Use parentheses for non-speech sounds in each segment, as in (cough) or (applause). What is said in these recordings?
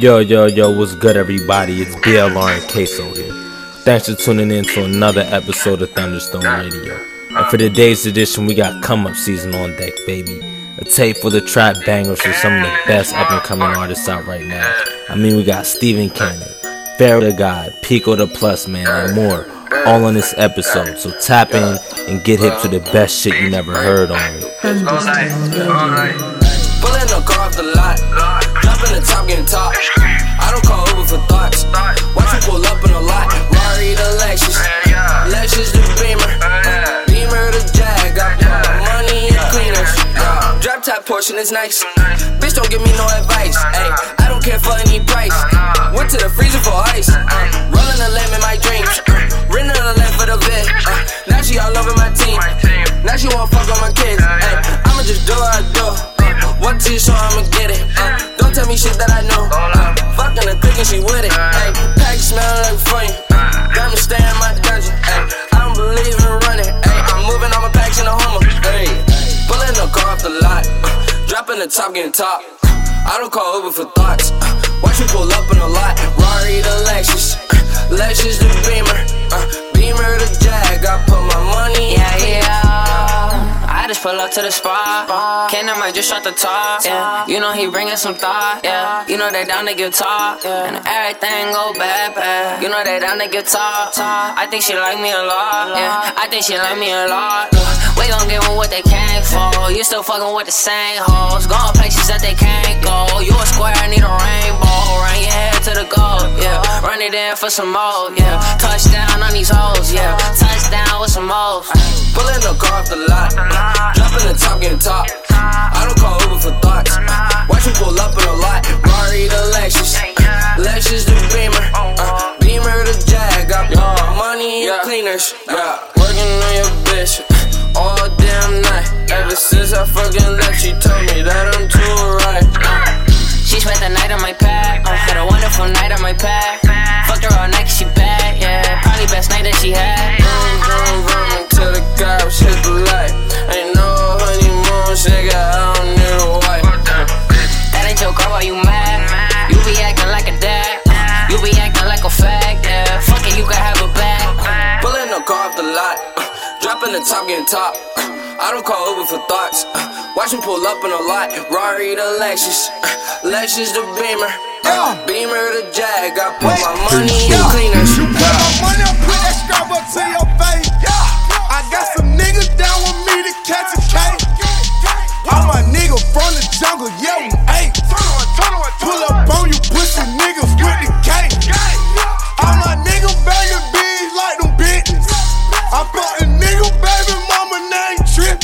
Yo, yo, yo, what's good, everybody? It's BLR and Queso here. Thanks for tuning in to another episode of Thunderstone Radio. And for today's edition, we got Come Up Season on deck, baby. A tape for the trap bangers for some of the best up and coming artists out right now. I mean, we got Steven Cannon, Pharaoh Da Gawd, Pico Tha Plu$man, and more, all on this episode. So tap in and get hip to the best shit you never heard on. Pulling the car off the lot, jumping the top, getting top. I don't call Uber for thoughts. Watch you pull up in a lot. Rari the Lexus, Lexus the Beamer, Beamer the Jag. Got money in cleaners. Drop top portion is nice. Bitch, don't give me no advice. Ay, I don't care for any price. Went to the freezer for ice. Rolling a lamb in my dreams. Renting a lamb for the vid. Now she all over my team. Now she wanna fuck on my kids. Ay, I'ma just do what I do. One T so I'ma get it. Uh, don't tell me shit that I know. Uh, fucking the and she with it. Ay, pack smell like funny. Got me stay in my dungeon. Ay, I don't believe in running. Ay, I'm moving all my packs in a Hummer. Ay, pulling the car off the lot. Uh, dropping the top, getting top. I don't call Uber for thoughts. Uh, watch me pull up in a lot. Rari the Lexus. Uh, Lexus the Beamer. Uh, Beamer the Jag. I put my money. Yeah, yeah. Just pull up to the spot. Ken, might just shut the top. Yeah, you know he bringing some thought. Yeah, you know they down to get top. And everything go bad, bad. You know they down to get top. I think she like me a lot. Yeah, I think she like me a lot. We gon' give them what they came for. You still fucking with the same hoes. Going places that they can't go. You a square, I need a rainbow. Run your head to the goal. Yeah, run it in for some more. Yeah, touchdown on these hoes. Yeah, touchdown with some more. Pulling the car off the lot. Jumping the top, getting top. I don't call Uber for thoughts. Watch me pull up in a lot. Rari the Lexus. Lexus the Beamer. Uh, Beamer the Jag. Got my money in cleaners. Yeah, working on your bitch. All damn night. Ever since I fucking left, she told me that I'm too right. She spent the night on my pad. Uh, had a wonderful night on my pad. Fucked her all night 'cause she bad. Yeah, probably best night that she had. Vroom, vroom, vroom, till the cops hit the light. Ain't no honeymoon, nigga, I don't need a wife. That ain't your girl, why you mad? You be acting like a dad. Uh, you be acting like a fag. Yeah, fuck it, you can have a bag. Pulling the car off the lot, uh, dropping the top, getting top. Uh, I don't call Uber for thoughts. Watch me pull up in a lot. Rari the Lexus, Lexus the Beamer, Beamer the Jag. I put my money in cleaners. You put my money up, put that scrap up to your face. I got some niggas down with me to catch a cake. All my niggas from the jungle, we ain't. Pull up on you pussy niggas with the cake. All my niggas banging bees like them bitches. I fuck a nigga, baby mama name Trip.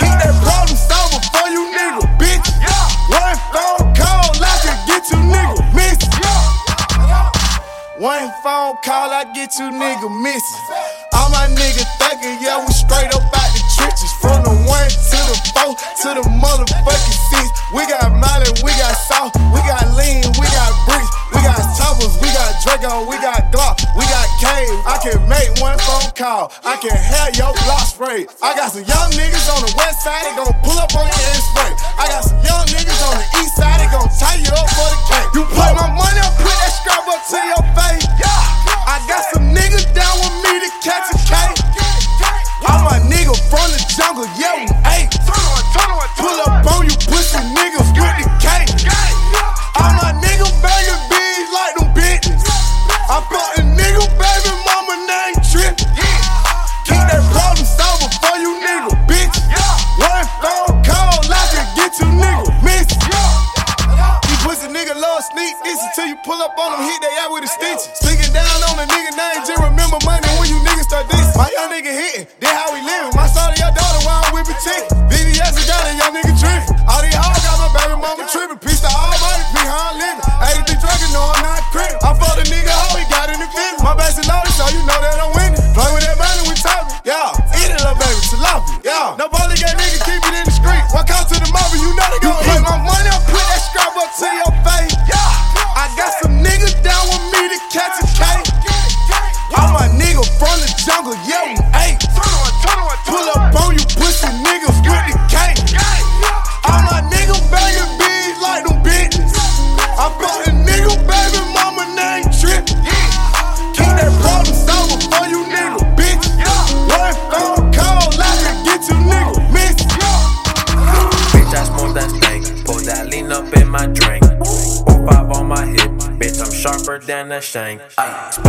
Keep that problem solved for you nigga, bitch. One phone call, I can get you nigga missing. One phone call, I get you nigga missing. All my niggas thinking, yeah, we straight up out the trenches. From the one to the four to the motherfucking six. We got Molly, we got South, we got Lean, we got Bricks, we got Choppers, we got Draco, we got Glock, we got Cave. I can make one phone call, I can have your block spray. I got some young niggas on the west side, they gon' pull up on your and spray. I got some young niggas than a shank. I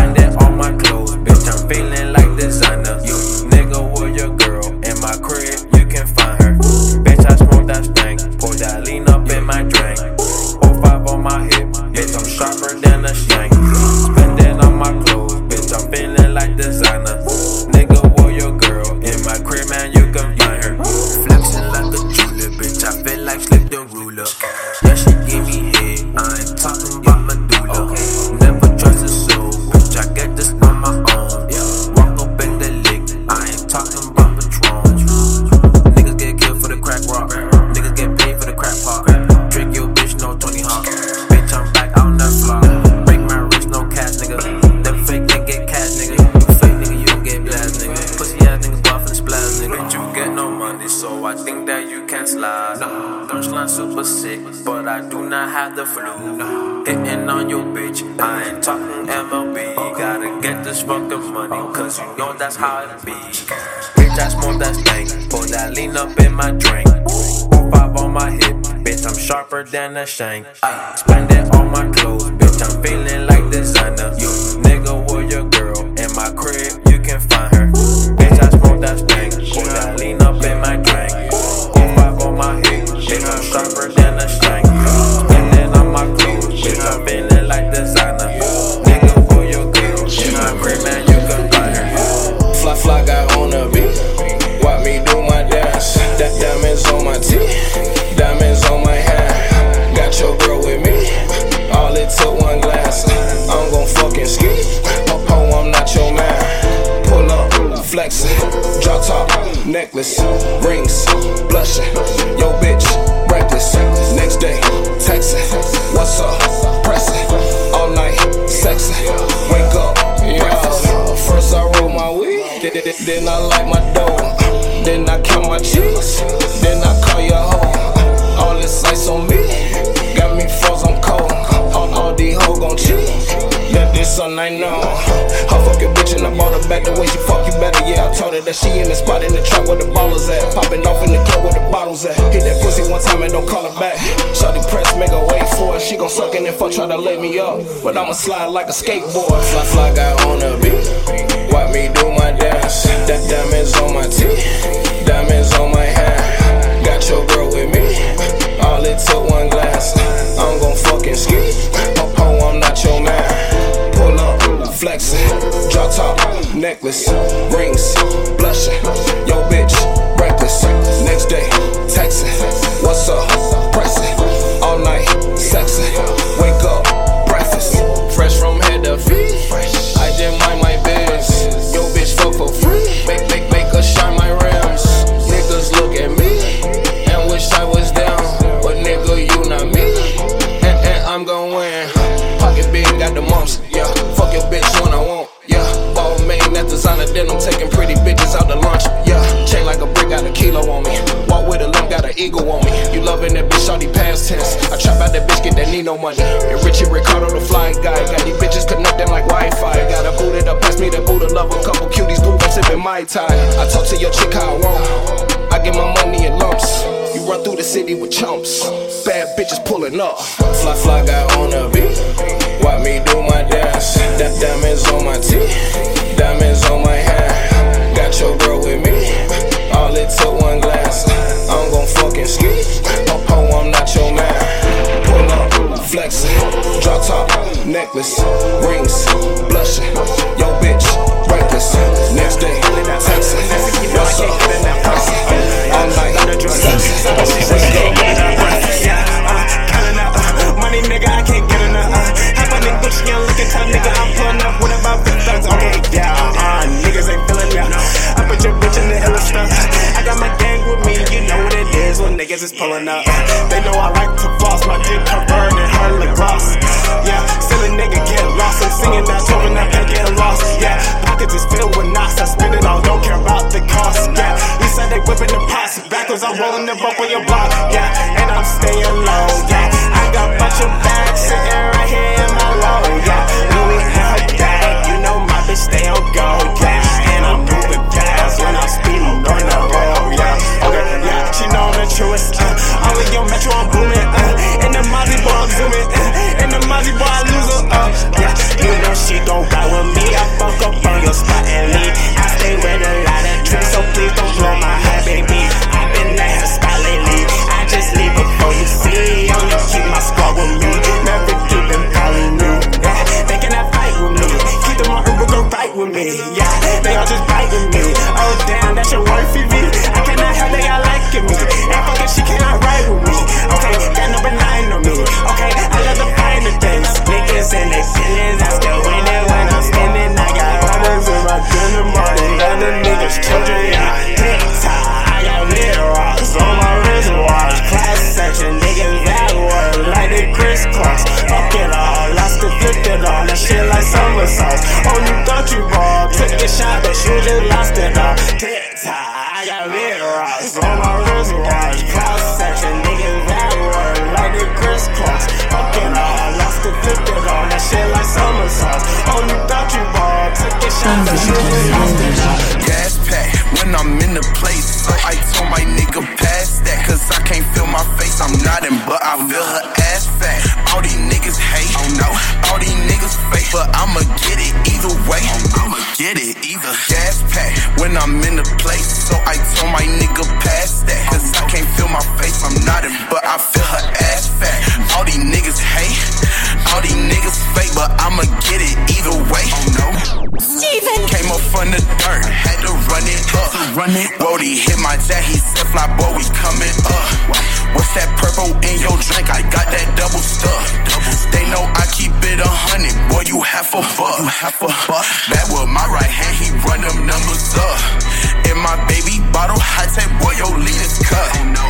I do not have the flu. Hitting on your bitch, I ain't talking MLB. Gotta get this fucking money, cause you know that's how it be. Bitch, I smoke that stank, pour that lean up in my drink. Five on my hip, bitch, I'm sharper than a shank. I spend it on my clothes, bitch, I'm feeling like designer. You nigga necklace, rings, blushing. Yo, bitch, reckless. Next day, texting. What's up? Pressing. All night, sexing. Wake up, yeah. First I roll my weed, then- I light my dough. Then I count my cheese, then I call your hoe. All this ice on me, got me frozen cold. All, all these hoes gon' cheat, yeah, this something I know. I bought her back the way she fuck you better. Yeah, I told her that she in the spot in the trap where the ballers at. Popping off in the club where the bottles at. Hit that pussy one time and don't call her back. Shawty press, make her wait for it. She gon' suck in if I try to lay me up. But I'ma slide like a skateboard. Fly, fly, got on the beat. Watch me do my dance. That diamonds on my teeth, diamonds on my hand. Got your girl with me. All it took one glass. I'm gon' fucking ski. Necklace, rings, blushing. Yo, bitch, reckless. Next day, texting. What's up? Pressing. All night, sexing. Wake up, breakfast. Fresh from head to feet. I just mind my biz. Yo, bitch, fuck for free. Make, make, make her shine my rims. Niggas look at me and wish I was down. But nigga, you not me. And, and I'm gon' win. Pocket big, got the mumps. Designer. Then I'm taking pretty bitches out to lunch. Yeah, chain like a brick, got a kilo on me. Walk with a limp, got an eagle on me. You loving that bitch, shawty past tense. I trap out that bitch, get that need no money. And Richie Ricardo, the flying guy. Got these bitches connecting like Wi Fi. Got a booted up, pass me the Buddha love. A couple cuties moving, sipping my tie. I talk to your chick how I want. I get my money in lumps. You run through the city with chumps. Bad bitches pulling up. Fly, fly, got on the beat. Watch me do my dance. That diamonds on my teeth, diamonds on my hand. Got your girl with me. All it took one glass. I'm gon' fucking ski. Oh, I'm not your man. Pull up, flexing, drop top, necklace, rings, blushing. Yo, bitch, reckless. Next day, texting. What's up? Let's go. Money, nigga, I can't get enough. Uh, half a nigga, and looking time, nigga, I'm pulling up. What about Okay, yeah, uh, niggas ain't feeling ya. I put your bitch in the illest stuff. I got my gang with me, you know what it is when niggas is pulling up. They know I like to floss, my dick convert a shot, but you just lost it all. TikTok, I got big rocks on my wristwatch. Cross section, niggas that word like the crisscross. Fucking all, lost it, flipped it on that shit like summer sauce. Only thought you ball, took a shot, but you just lost it all. gas pack when I'm in the place. I told my nigga pass that, cause I can't feel my face. I'm nodding, but I feel her ass fat. Get it either gas pack when I'm in the place. So I told my nigga pass that, cause I can't feel my face. I'm nodding, but I feel her ass fat. All these niggas hate, all these niggas fake, but I'ma get it either from the dirt, had to run it up. Run it. Brody hit my jack, he said, "Fly boy, we coming up." What's that purple in your drink? I got that double stuff. They know I keep it a hundred, boy. You half a buck. You half a buck. That with my right hand, he run them numbers up. In my baby bottle, high tech, boy, your lead is cut. Oh no,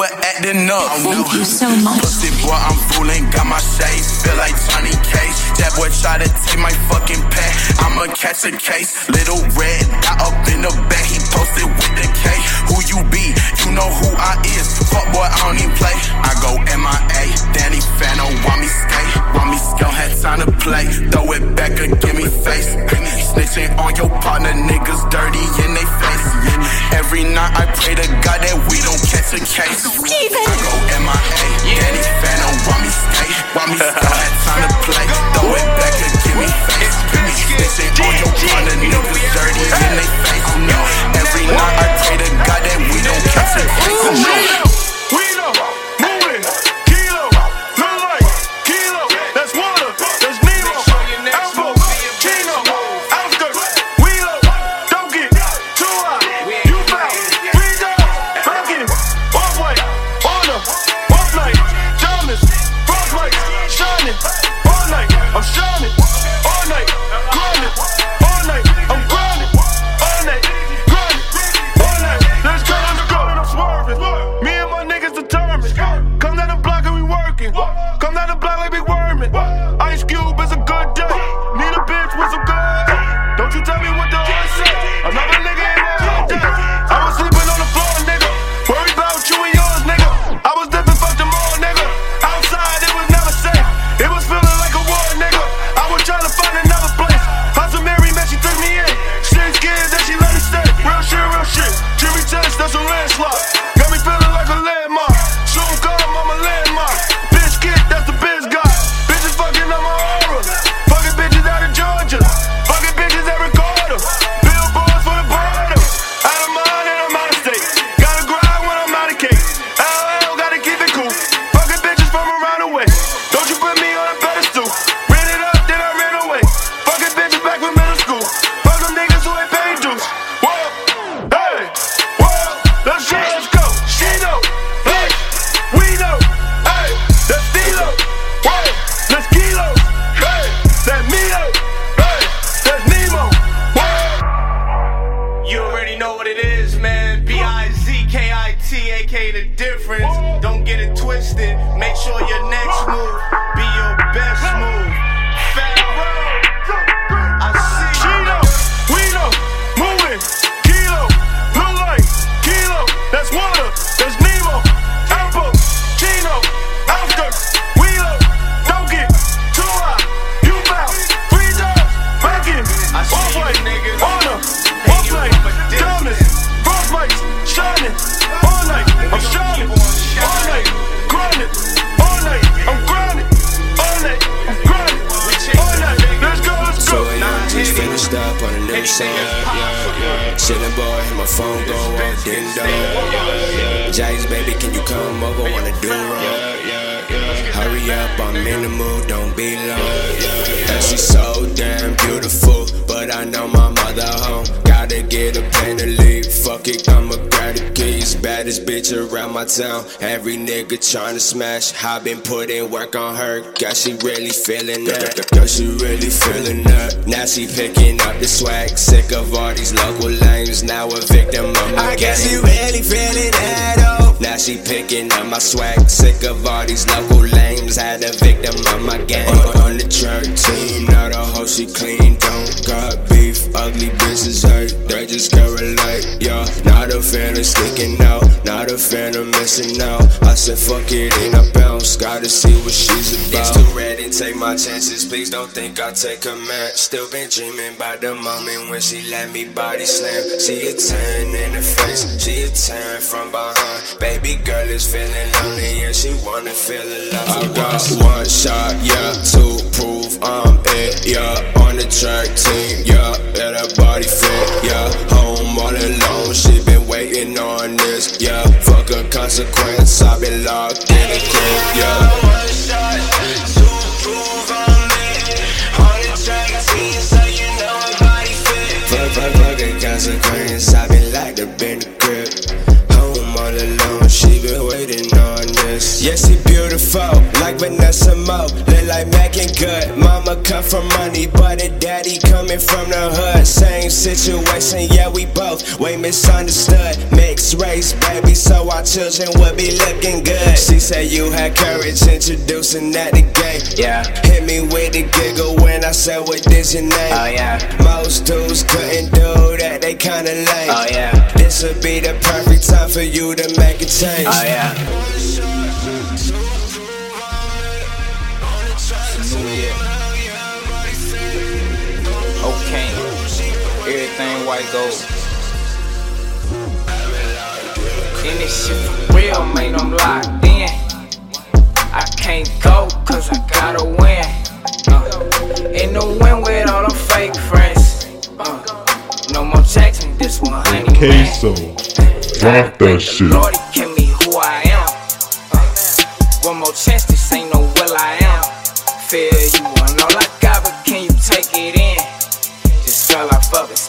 out, that bitch was acting up. Thank you so much. Pussy boy, I'm fooling, got my shades, feel like Johnny Cage. That boy try to take my fucking pet, I'ma catch a case. Little red dot up in the back, he posted with the K. Who you be? You know who I is. Fuck boy, I don't even play. I go MIA, Danny Fano, want me skate, want me skill, had time to play. Throw it back and give me face. Snitching on your partner, niggas dirty in they face. Every night I pray to God that we don't catch a case. I go MIA, Danny Fano, want me skate, want me skill, had time to play. Throw it back and give me face. Snitching on your partner, niggas dirty in they face. No, every night I pray to God that we don't catch a case. We Every nigga tryna smash. I been putting work on her. Got she really feeling that. Girl, she really feeling that. Now she picking up the swag. Sick of all these local lames. Now a victim of my I guess game. you really feeling that, oh. Now she picking up my swag. Sick of all these local lames, had a victim of my gang. On, on the track team, not a hoe, she clean. Don't got beef, ugly bitches hurt, they just can't relate. Yeah, not a fan of sticking out, not a fan of missing out. I said fuck it, and I bounce, gotta see what she's about. It's too ready, take my chances, please don't think I take a match. Still been dreaming about the moment when she let me body slam. She a 10 in the face, she a 10 from behind. Baby girl is feeling lonely and she wanna feel alive. I got one shot, yeah, to prove I'm it, yeah. On the track team, yeah, that body fit, yeah. Home all alone, she waiting on this, yeah. Fuck a consequence, I've been locked in a crib, yeah. Beautiful, like Vanessa Mo. Look like Mac and good. Mama come from money, but her daddy coming from the hood. Same situation, yeah, we both way misunderstood. Mixed race, baby, so our children will be looking good. She said you had courage introducing that the game. Yeah, hit me with the giggle when I said, What is your name? Oh, yeah. Most dudes couldn't do that, they kinda lame. Oh, yeah. This would be the perfect time for you to make a change. Oh, yeah. Everything white gold. And this shit for real, man, I'm locked in. I can't go, cause I gotta win. Uh, win with all them fake friends. Uh, no more Jackson, this one honey. man. Queso. Drop that shit. Lordy, give me who I am. Uh, one more chance, this ain't no will I am. Feel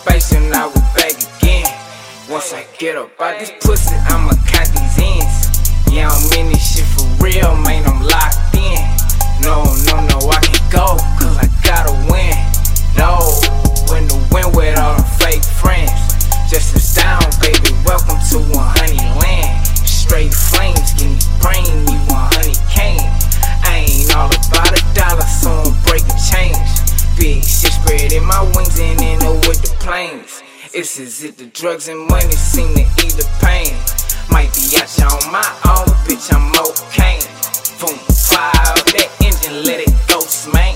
space and I will back again. Once I get up out this pussy, I'ma count these ends. Yeah, I'm drugs and money seem to ease the pain. Might be out here on my own, bitch, I'm okay. Boom, fire up that engine, let it go, man.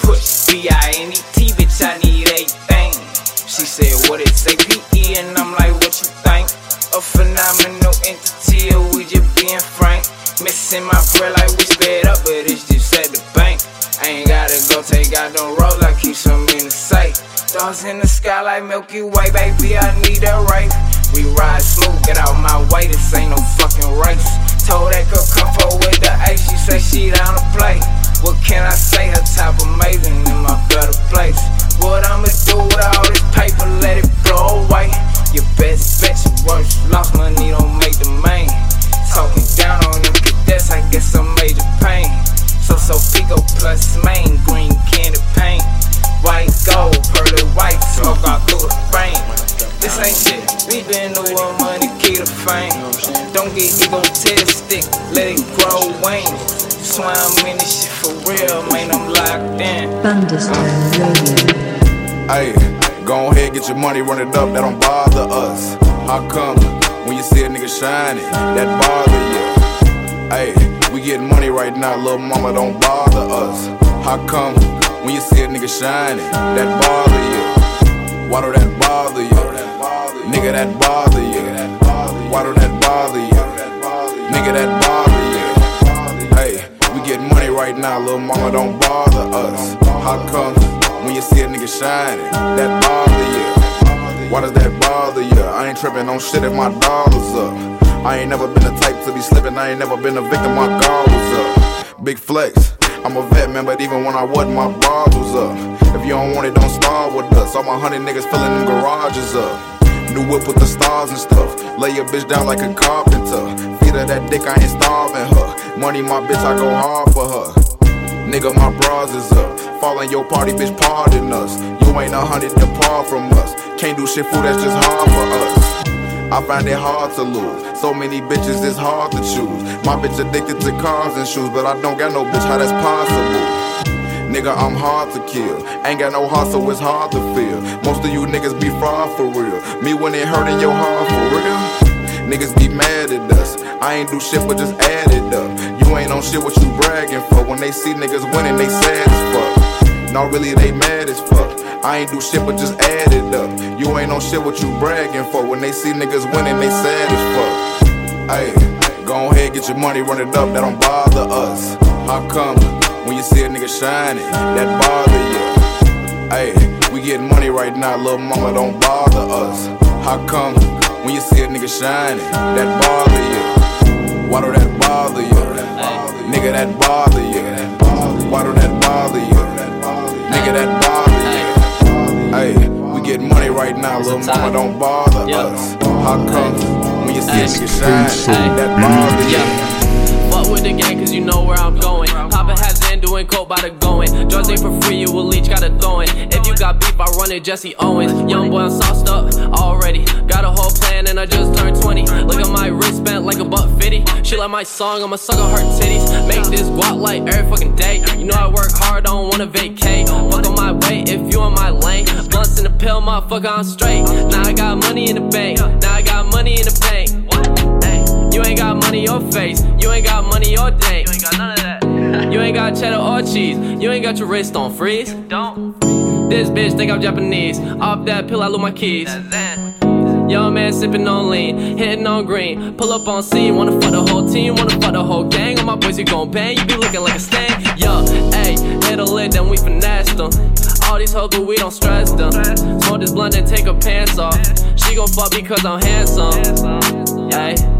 Push B-I-N-E-T, bitch, I need everything. She said, what is APE? And I'm like, what you think? A phenomenal entity, or we just being frank? Missing my breath like we sped up, but it's just at the bank. I ain't gotta go take out no roads, I keep some. Stars in the sky like Milky Way, baby, I need a right. We ride smooth, get out my way, this ain't no fucking race. Told that girl come forward with the ace, she say she down to play. What can I say? Her top amazing in my better place. What I'ma do with all this paper? Let it blow away. Your best bet, your worst lost money don't make the wings. Swear I'm in this shit for real, man, I'm locked in. Hey, go ahead, get your money, run it up, that don't bother us. How come when you see a nigga shining, that bother you? Hey, we getting money right now, little mama, don't bother us. How come when you see a nigga shining, that bother you? Why do that bother you? Nigga, that bother you. Why do that bother you? Nigga, that bother you. Right now, little mama, don't bother us. How come when you see a nigga shining, that bother you? Why does that bother you? I ain't tripping on shit if my dollar's up. I ain't never been the type to be slipping, I ain't never been a victim, my guard was up. Big flex. I'm a vet, man, but even when I wasn't, my bars was up. If you don't want it, don't start with us. All my hundred niggas filling them garages up. New whip with the stars and stuff. Lay your bitch down like a carpenter. Feed her that dick, I ain't starving her. Money, my bitch, I go hard for her. Nigga, my bras is up. Falling your party, bitch, pardon us. You ain't a hundred to par from us. Can't do shit, fool, that's just hard for us. I find it hard to lose. So many bitches, it's hard to choose. My bitch addicted to cars and shoes, but I don't got no bitch, how that's possible? Nigga, I'm hard to kill. Ain't got no heart, so it's hard to feel. Most of you niggas be fraud for real. Me when it hurt in your heart for real. Niggas be mad at us. I ain't do shit but just add it up. You ain't on shit what you bragging for. When they see niggas winning, they sad as fuck. No, really, they mad as fuck. I ain't do shit but just add it up. You ain't on shit what you bragging for. When they see niggas winning, they sad as fuck. Hey, go ahead, get your money, run it up, that don't bother us. How come when you see a nigga shining, that bother you? Hey, we getting money right now, little mama, don't bother us. How come when you see a nigga shining, that bother you? Why do that bother you? Nigga, that bother you. Why do that bother you? Nigga, that bother you. Hey, we getting money right now, little mama, don't bother us. How come when you see a nigga shining, that bother you? Fuck with the gang, cause you know where I'm going. Papa has doing coke by the going. Drugs ain't for free, you will leech, gotta throw it. If you got beef, I run it, Jesse Owens. Young boy, I'm sauced up already. Got a whole plan, and I just turned 20. Look at my wrist bent like a buck 50. She like my song, I'ma suck on her titties. Make this guap like every fucking day. You know I work hard, I don't wanna vacate. Fuck on my way if you on my lane. Blunts in the pill, motherfucker, I'm straight. Now I got money in the bank. Now I got money in the bank. You ain't got money or face. You ain't got money or dank. You ain't got none of that. You ain't got cheddar or cheese. You ain't got your wrist on freeze. Don't. This bitch think I'm Japanese. Off that pill, I lose my keys. Young man sipping on lean, hitting on green. Pull up on scene, wanna fuck the whole team, wanna fuck the whole gang. All my boys, you gon' bang, you be looking like a stain. Yo, ayy, hit a lid, then we finesse them. All these hoes, but we don't stress them. Smoke this blunt and take her pants off. She gon' fuck because I'm handsome. Ayy.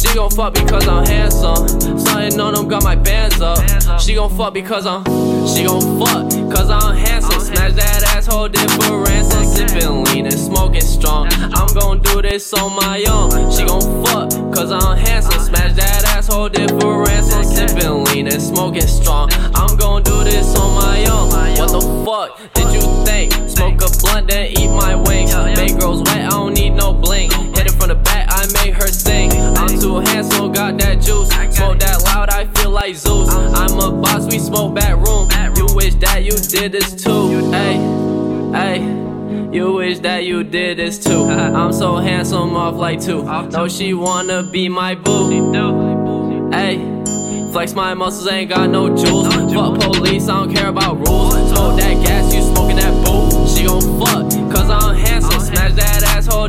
She gon' fuck because I'm handsome. Something on them got my bands up. She gon' fuck because I'm. She gon' fuck cause I'm handsome. Smash that asshole, dip for ransom. Sippin' lean and smoking strong. I'm gon' do this on my own. She gon' fuck cause I'm handsome. Smash that asshole, dip for ransom. Sippin' lean and smoking strong. I'm gon' do this on my own. What the fuck did you think? Smoke a blunt, then eat my wings. Make girls wet, I don't need no bling. Hit juice. Smoke that loud, I feel like Zeus. I'm a boss, we smoke back room. You wish that you did this too. Hey, hey. You wish that you did this too. (laughs) I'm so handsome off like two. No, she wanna be my boo. Hey. Flex my muscles, ain't got no jewels. Fuck police, I don't care about rules. Smoke that gas, you smoking that boo. She gon' fuck, cause I'm handsome. Smash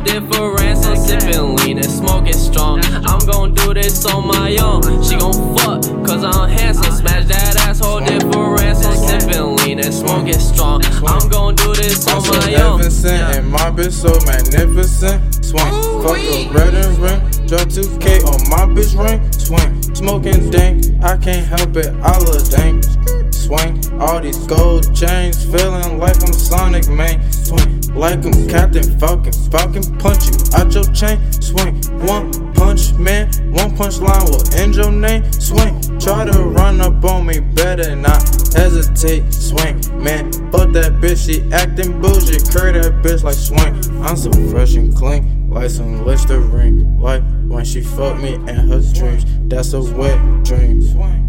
that asshole, did for ransom. Sippin' lean and smoking strong. I'm gon' do this on my own. She gon' fuck, cause I'm handsome. Smash that asshole, did for ransom. Sippin' lean and smoking strong. I'm gon' do this on I'm so my own. and my bitch so magnificent. Swing, fuck the red and ring. Drop 2K on my bitch ring. Swing, smoking dank. I can't help it, I love dank. Swing, all these gold chains, feeling like I'm Sonic man. Swing, like I'm Captain Falcon. Falcon punch you out your chain. Swing, one punch man, one punch line will end your name. Swing, try to run up on me, better not hesitate. Swing, man, but that bitch, she acting bougie. Curry that bitch like swing. I'm so fresh and clean, like some Listerine. Like when she fucked me in her dreams, that's a wet dream.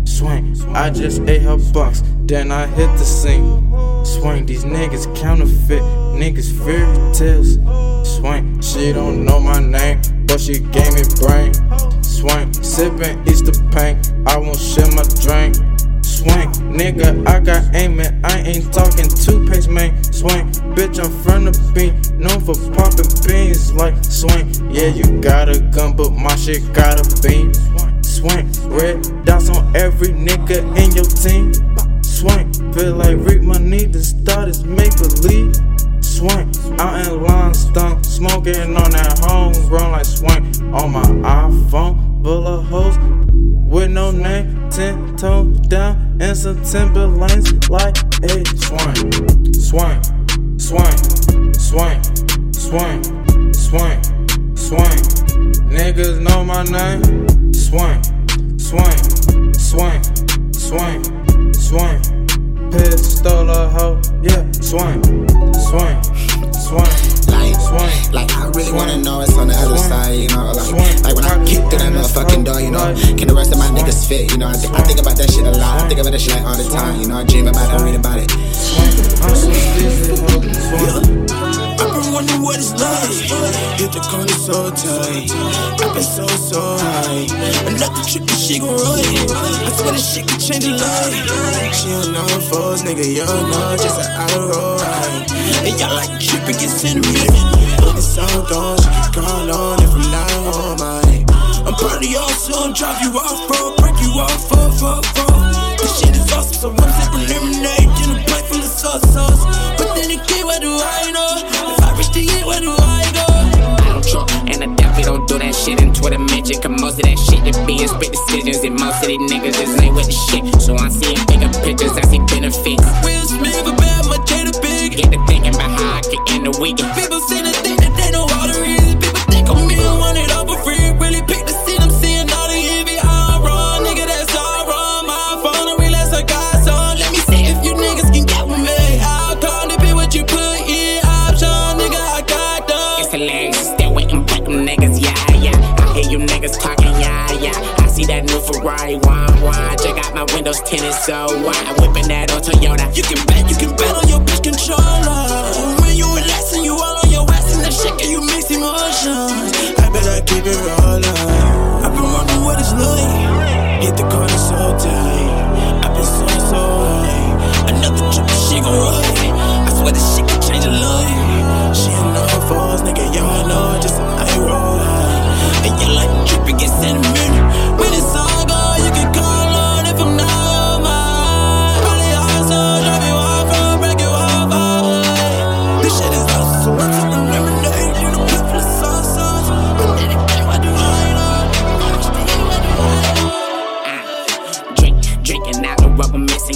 Swing, I just ate her box, then I hit the scene. Swing, these niggas counterfeit, niggas fairy tales. Swing, she don't know my name, but she gave me brain. Swing, sippin' Easter paint, I won't share my drink. Swing, nigga, I got aim and I ain't talking toothpaste, man. Swing, bitch, I'm from the bean, known for popping beans like swing. Yeah, you got a gun, but my shit got a beam. Swing, red dots on every nigga in your team. Swing, feel like Rick, my need to start is make believe. Swing, out in limestone, smoking on that home run like swing. On my iPhone, full of hoes with no name, ten toes down, and some Timberlands like a swing, swing, swing, swing, swing, swing, swing. Niggas know my name. Swing, swing, swing, swing, swing. Pistol a hoe, yeah. Swing, swing, swing, swing. Like I really wanna know what's on the other side, you know. Like, like when I kick through that motherfucking door, you know. Can the rest of my niggas fit, you know? I, th- I think about that shit a lot. I think about that shit like all the time, you know. I dream about it, I read about it. I've wondering what it's like. Hit the corner so tight. I've so, so high. Another trick and she gon' run it. I swear this shit can change a life. She don't know foes, nigga. You know just an hour ride. And y'all like tripping, get sentimental. But it's all gone. She can call on if I'm not home. I, I'm proud of y'all, so I'm drop you off, bro. Break you off, fuck, fuck, fuck. This shit is awesome, so I'm sipping lemonade in a plate full of sauce, sauce. But then again, what do I know? Do that shit in Twitter mention. Cause most of that shit that be in split decisions, and most of these niggas just ain't with the shit. So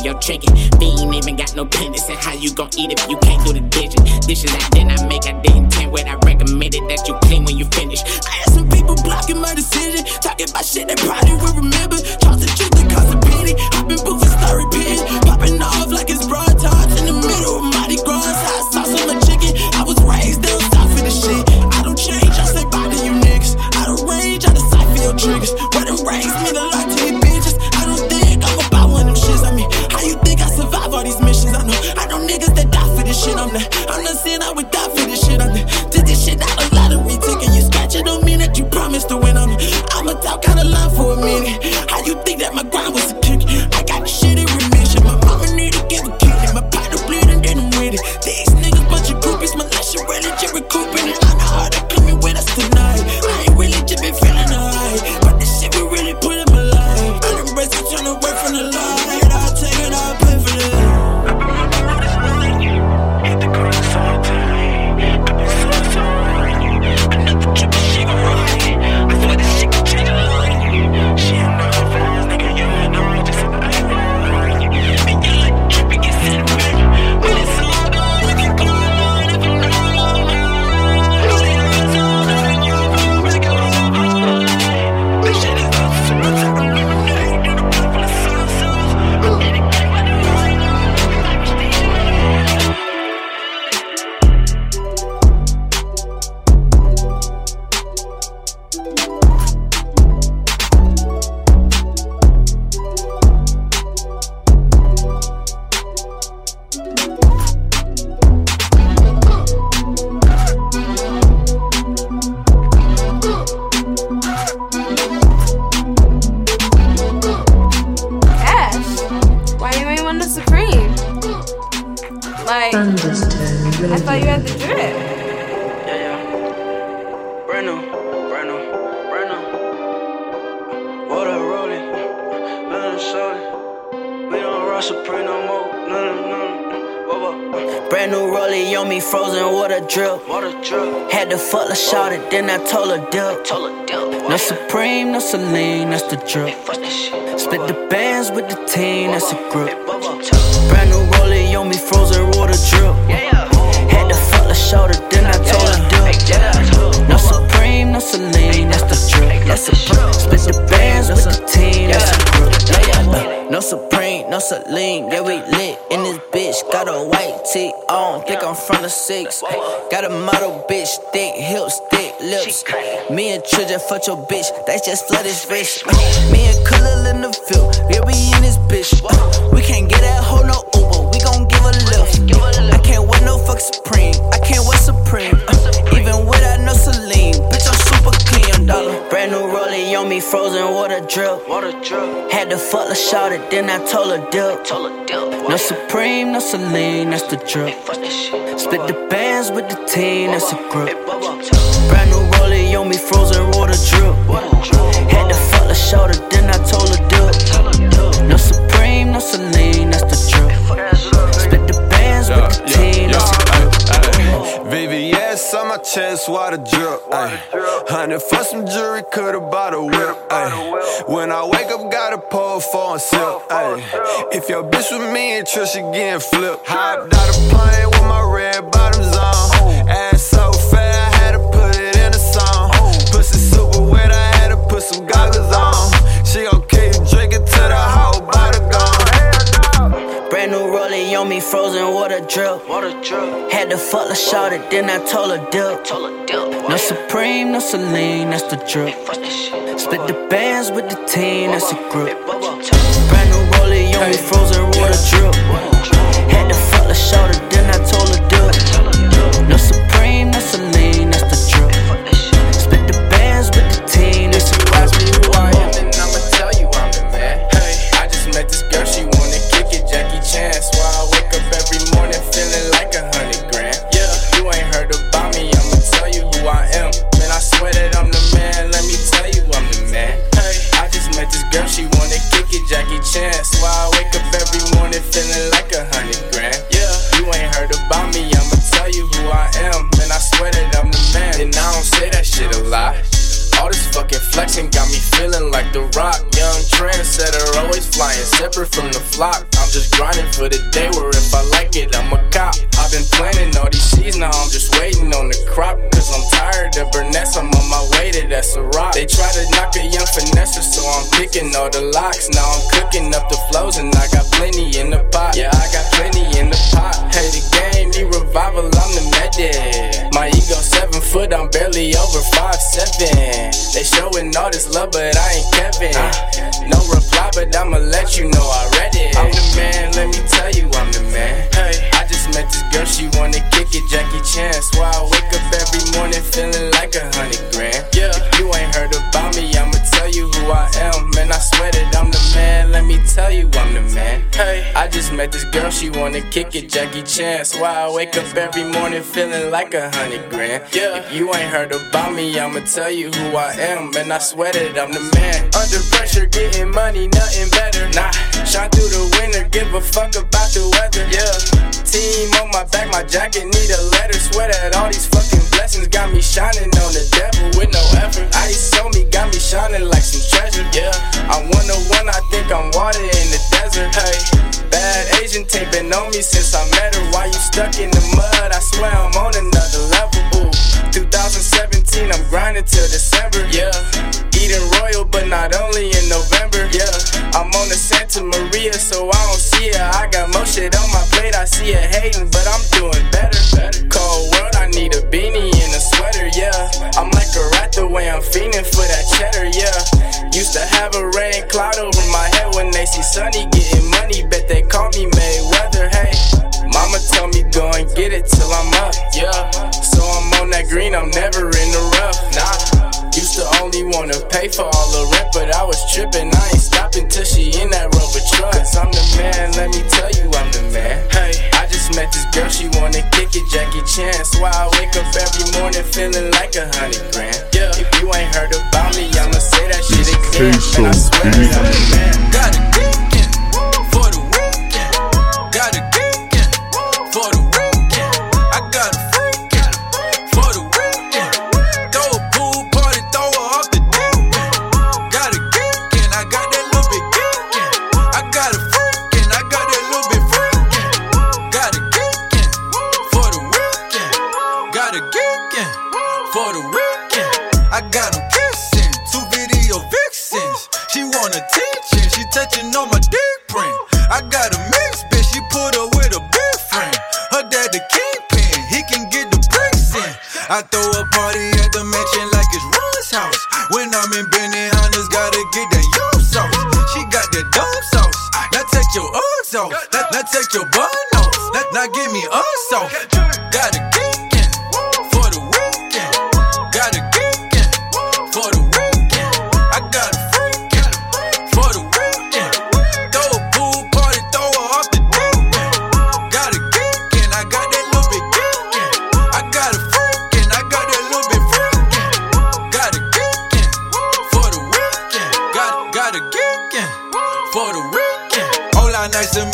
your chicken. They ain't even got no penis, and how you gon' eat if you can't do the dishes? Dishes I did not make, I didn't intend what I recommended that you clean when you finish. I had some people blocking my decision, talking about shit they probably will remember. Charles the truth that caused a pity. I've been boofing, start repeating, No Supreme, no Celine, that's the drip. Split the bands with the team, that's a grip. Brand new rollie on me, frozen water drip. Had to fuck the it, then I told her dip. No Supreme, no Celine, that's the drip. That's a drip. Split the bands with the team, that's a grip. No Supreme, no Celine, yeah, we lit in this bitch. Got a white tee on, think I'm from the six. Got a model bitch, thick hips, thick lips. Me and Trisha fuck your bitch, that's just flood his wrist. Me and Khalil in the field, yeah, we in this bitch. We can't get that hoe no Uber, we gon' give a lift. I can't wear no fuck Supreme, I can't wear Supreme. Even without no Celine, bitch, I'm super clean, dollar. Brand new rollie on me, frozen water drip. Water drip. Had to fuck the shot it, then I told her dip. No Supreme, no Celine, that's the drip. Split the bands with the team, that's a grip. Brand new rollie on me, frozen water drip. Had to fuck the shot it, then I told her dip. No Supreme, no Celine, that's the drip. Split the bands with the team, that's a grip. VVS on my chest, water drip. Ay. Hundred for some jewelry, could've bought a whip. Ay. When I wake up, gotta pour for a sip. Ay. If your bitch with me and Trish again flip. Hopped out a plane with my red bottoms on. Ass on me, frozen water drip. Water drip. Had to fuck the shot it, then I told her dip. No Supreme, no Celine, that's the drip. Split the bands with the team, that's a grip. Brand new rollie on me, frozen water drip. Had to fuck the shot it, flexing got me feeling like the rock. Young trendsetter, always flying separate from the flock. I'm just grinding for the day where if I like it, I'm a cop. I've been planning all these seeds, now I'm just waiting on the crop. Cause I'm tired of Burness, I'm on my way to that's a rock. They try to knock a young finesse, so I'm picking all the locks. Now I'm cooking up the flows, and I got plenty in the pot. Yeah, I got plenty in the pot. Hey, the game need revival, I'm the medic. My ego seven foot, I'm barely over five seven. They showing all this love, but I ain't Kevin. No reply, but I'ma let you know I read it. I'm the man, let me tell you I'm the man. Hey, met this girl, she wanna kick it, Jackie Chan. Why I wake up every morning feeling like a hundred grand. Yeah, if you ain't heard about me, I'ma tell you who I am. Man, I swear that I'm the man, let me tell you I'm the man. Hey, I just met this girl, she wanna kick it, Jackie Chan. Why I wake up every morning feeling like a hundred grand. Yeah, if you ain't heard about me, I'ma tell you who I am. Man, I swear that I'm the man. Under pressure, getting money, nothing better. Nah, shine through the winter, give a fuck about the weather. Yeah, team on my back, my jacket need a letter. Swear that all these fucking blessings got me shining on the devil with no effort. Ice on me got me shining like some treasure. Yeah, I'm one of one, I think I'm water in the desert. Hey, bad Asian tape been on me since I met her. Why you stuck in the mud? I swear I'm on another level. Ooh, 2017, I'm grinding till December. Yeah, Maria, so I don't see her. I got more shit on my plate, I see her hating, but I'm doing better. Cold world, I need a beanie and a sweater. Yeah, I'm like a rat the way I'm fiending for that cheddar. Yeah, used to have a rain cloud over my head when they see Sunny getting money. Bet they call me Mayweather. Hey, mama told me go and get it till I'm up. Yeah, so I'm on that green, I'm never in the rough. Nah. Used to only wanna pay for all the rent, but I was tripping. I met this girl, she wanna kick it, Jackie Chan. So I wake up every morning feeling like a hundred grand. Yeah, if you ain't heard about me, I'ma say that shit again. Man, I swear I'm the man. Got a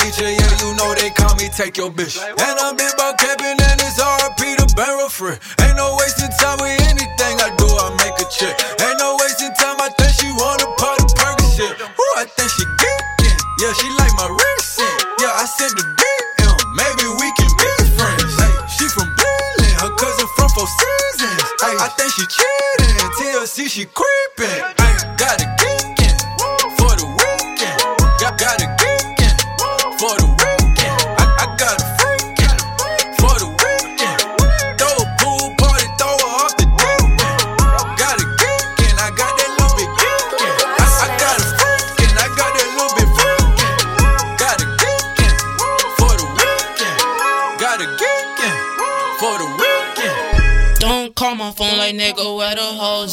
meet you. Yeah, you know they call me take your bitch. And I'm big about capping and it's RP to barrel free. Ain't no wasting time with anything I do. I make a check. Ain't no wasting time. I think she wanna party perky shit. Who I think she geeking? Yeah, she like my recent. Yeah, I sent the DM. Maybe we can be friends. Hey, she from Berlin. Her cousin from Four Seasons. I think she cheating. TLC, she creeping.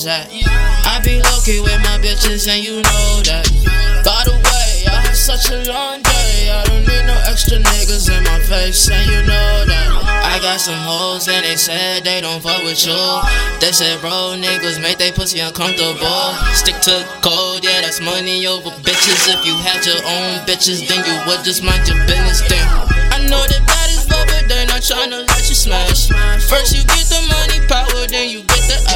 Hoes? I be low with my bitches and you know that. By the way, I had such a long day. I don't need no extra niggas in my face and you know that. I got some hoes and they said they don't fuck with you. They said bro niggas make they pussy uncomfortable. Stick to code, yeah that's money over bitches. If you had your own bitches, then you would just mind your business. Damn. I know that bad is fuck, but they not tryna let you smash. First you get the money, power, then you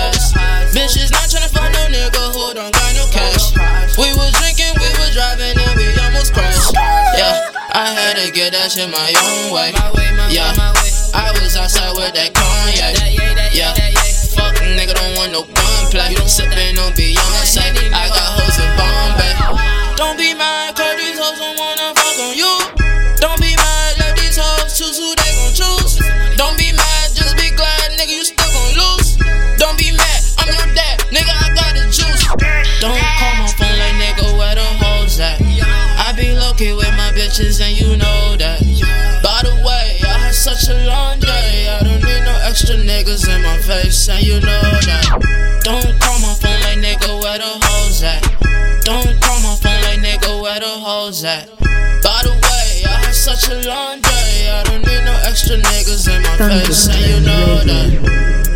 ass. Bitches not tryna find no nigga who don't got no cash. We was drinking, we was driving, and we almost crashed. Yeah, I had to get that shit my own way. Yeah, I was outside with that cognac. Yeah, yeah, fuck nigga, don't want no gunplay. Sippin' on Beyonce, I got hoes in Bombay. Don't be mad, face and you know that. Don't call my phone like nigga, where the hoes at? Don't call my phone like nigga, where the hoes at? By the way, I had such a long day. I don't need no extra niggas in my face and you know that.